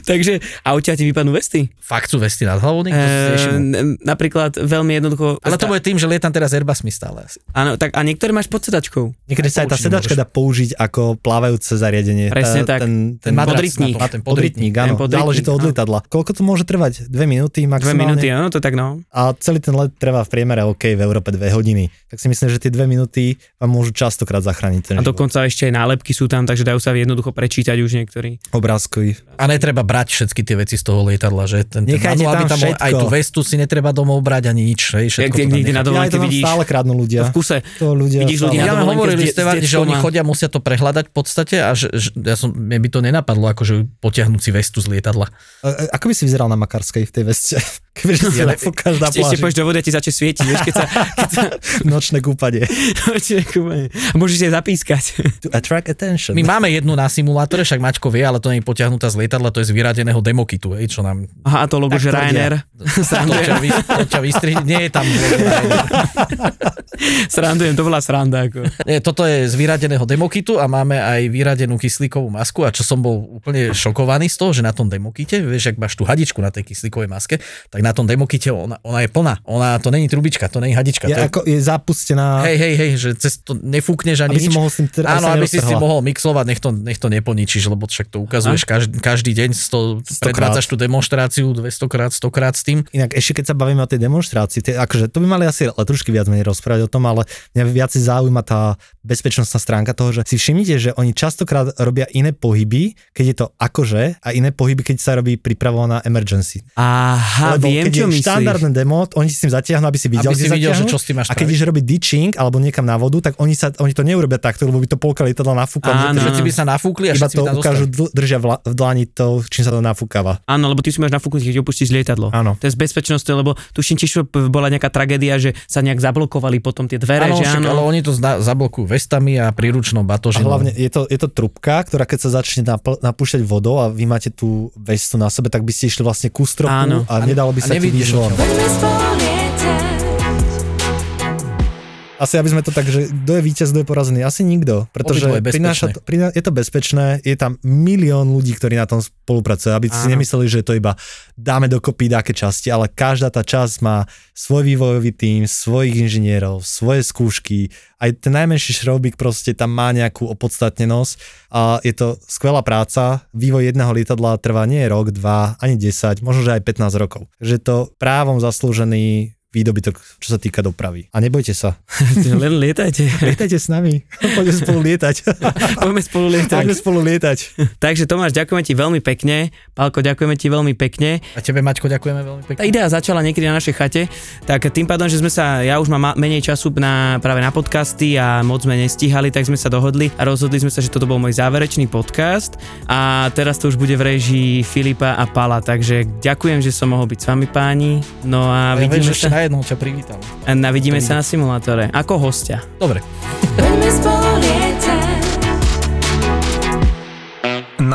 S3: Takže a odtiaľ ti vypadnú vesty.
S5: Fakt sú vesty nad hlavou,
S3: E, napríklad veľmi jednoducho.
S5: Ale to bude tým, že lietam teraz Airbusmi stále.
S3: Áno, tak a niektoré máš pod sedačkou.
S4: Niekedy sa aj tá sedačka
S5: môžeš.
S4: dá použiť ako plávajúce zariadenie.
S3: Presne
S4: tá,
S3: tak.
S4: Ten, ten,
S3: podrytník.
S5: na to, ten
S4: podrytník, áno.
S3: Ten podrytník,
S4: Záleží to od
S3: áno.
S4: lietadla. Koľko to môže trvať? Dve minúty
S3: Dve
S4: maximálne?
S3: minúty, áno, to tak no.
S4: A celý ten let trvá v priemere OK, v Európe dve hodiny. Tak si myslím, že tie dve minúty vám môžu častokrát zachrániť ten
S3: A
S4: život.
S3: dokonca ešte aj nálepky sú tam, takže dajú sa jednoducho prečítať už niektorí.
S4: Obrázkový.
S5: A netreba brať všetky tie veci z toho lietadla, že ten, ten
S4: Nechajte
S5: manuál
S4: tam
S5: tam aj tú vestu si netreba domov brať ani nič, hej, všetko
S3: Jak niekde na.
S4: Ja
S3: dovolenke vidíš
S4: stále kradnú ľudia.
S3: v kuse.
S4: To ľudia
S3: Vidíš ľudí na
S5: Ja
S3: dovolenke
S5: hovorili že oni chodia, musia to prehľadať v podstate a že, ja som, by to nenapadlo, akože potiahnuť si vestu z lietadla.
S4: A- Ako by si vyzeral na Makarskej v tej veste? Kebyže si
S5: Ja
S4: nafúkaš na
S3: Ešte, ešte
S4: pláži.
S3: pôjdeš do vody a ti začne svietiť, vieš, keď sa... Keď sa
S4: Nočné kúpanie.
S3: a môžeš si aj zapískať.
S4: To attract attention.
S5: My máme jednu na simulátore, však Maťko vie, ale to nie je potiahnutá z lietadla, to je z vyradeného demokitu, hej, čo nám
S3: Aha, a to logo, že. Ryanair.
S5: Nie je tam.
S3: srandujem, to bola sranda. Ako.
S5: Nie, toto je z vyradeného demokitu a máme aj vyradenú kyslíkovú masku a čo som bol úplne šokovaný z toho, že na tom demokite, vieš, ak máš tú hadičku na tej kyslíkovej maske, tak na tom demokite ona, ona je plná. Ona, to není trubička, to není hadička.
S4: Je,
S5: to je,
S4: ako, je zapustená.
S5: hej, hej, hej, že cez to nefúkneš ani
S4: Aby si
S5: nič.
S4: mohol s tým
S5: Áno, aby si si
S4: neroztrhla.
S5: mohol mixovať, nech to, nech to neponičíš, lebo však to ukazuješ každý, každý deň, 100,
S4: 100
S5: predvádzaš tú demonstráciu 200 krát, 100 krát s tým.
S4: Inak ešte keď sa bavíme o tej demonstrácii, tie, akože to by mali asi letušky viac menej rozprávať o tom, ale mňa viac zaujíma tá bezpečnostná stránka toho, že si všimnite, že oni častokrát robia iné pohyby, keď je to akože a iné pohyby, keď sa robí prípravovaná emergency.
S3: Aha,
S4: Lebo
S3: viem,
S4: keď
S3: čo
S4: je
S3: myslíš.
S4: štandardné demo, oni si s tým zatiahnu, aby si videl,
S5: Aby si videl, že čo s tým máš
S4: A keď ideš robiť ditching alebo niekam na vodu, tak oni, sa, oni to neurobia takto, lebo by to polka lietadla nafúkla.
S3: Áno.
S5: Všetci by sa nafúkli a
S4: Iba to ukážu,
S5: zostali.
S4: držia v, v dlani to, čím sa to nafúkava.
S3: Áno, lebo ty si máš nafúknúť, keď opustíš lietadlo.
S4: Áno.
S3: To je z bezpečnosti, lebo tuším tiež bola nejaká tragédia, že sa nejak zablokovali potom tie dvere,
S5: Áno,
S3: že áno.
S5: ale oni to zna, zablokujú vestami a príručnou
S4: A
S5: batožinou.
S4: hlavne je to, je to trubka, ktorá keď sa začne napl- napúšťať vodou a vy máte tú vestu na sebe, tak by ste išli vlastne ku stropu
S3: Áno.
S4: a nedalo by
S5: A
S4: sa ti výjsť von.
S5: odtiaľ.
S4: Asi aby sme to tak, že kto je víťaz, kto je porazený? Asi nikto, pretože
S5: bezpečné.
S4: prináša to, priná, je to bezpečné, je tam milión ľudí, ktorí na tom spolupracujú, aby si
S3: Áno.
S4: nemysleli, že to iba dáme dokopy dáke časti, ale každá tá časť má svoj vývojový tím, svojich inžinierov, svoje skúšky, aj ten najmenší šroubík proste tam má nejakú opodstatnenosť a je to skvelá práca. Vývoj jedného lietadla trvá nie rok, dva, ani 10, možno že aj 15 rokov. Že je to právom zaslúžený výdobytok, čo sa týka dopravy. A nebojte sa.
S3: Len lietajte.
S4: Lietajte s nami. Poďme spolu lietať.
S3: Poďme spolu lietať.
S4: Poďme spolu lietať.
S3: Takže Tomáš, ďakujeme ti veľmi pekne. Pálko, ďakujeme ti veľmi pekne.
S5: A tebe, Maťko, ďakujeme veľmi
S3: Tá
S5: pekne.
S3: idea začala niekedy na našej chate, tak tým pádom, že sme sa, ja už mám menej času na, práve na podcasty a moc sme nestíhali, tak sme sa dohodli a rozhodli sme sa, že toto bol môj záverečný podcast a teraz to už bude v režii Filipa a Pala, takže ďakujem, že som mohol byť s vami páni, no a
S5: Ja
S3: vidíme sa,
S5: na jednom ťa privítal.
S3: a na, vidíme sa na simulátore, ako hostia.
S5: Dobre.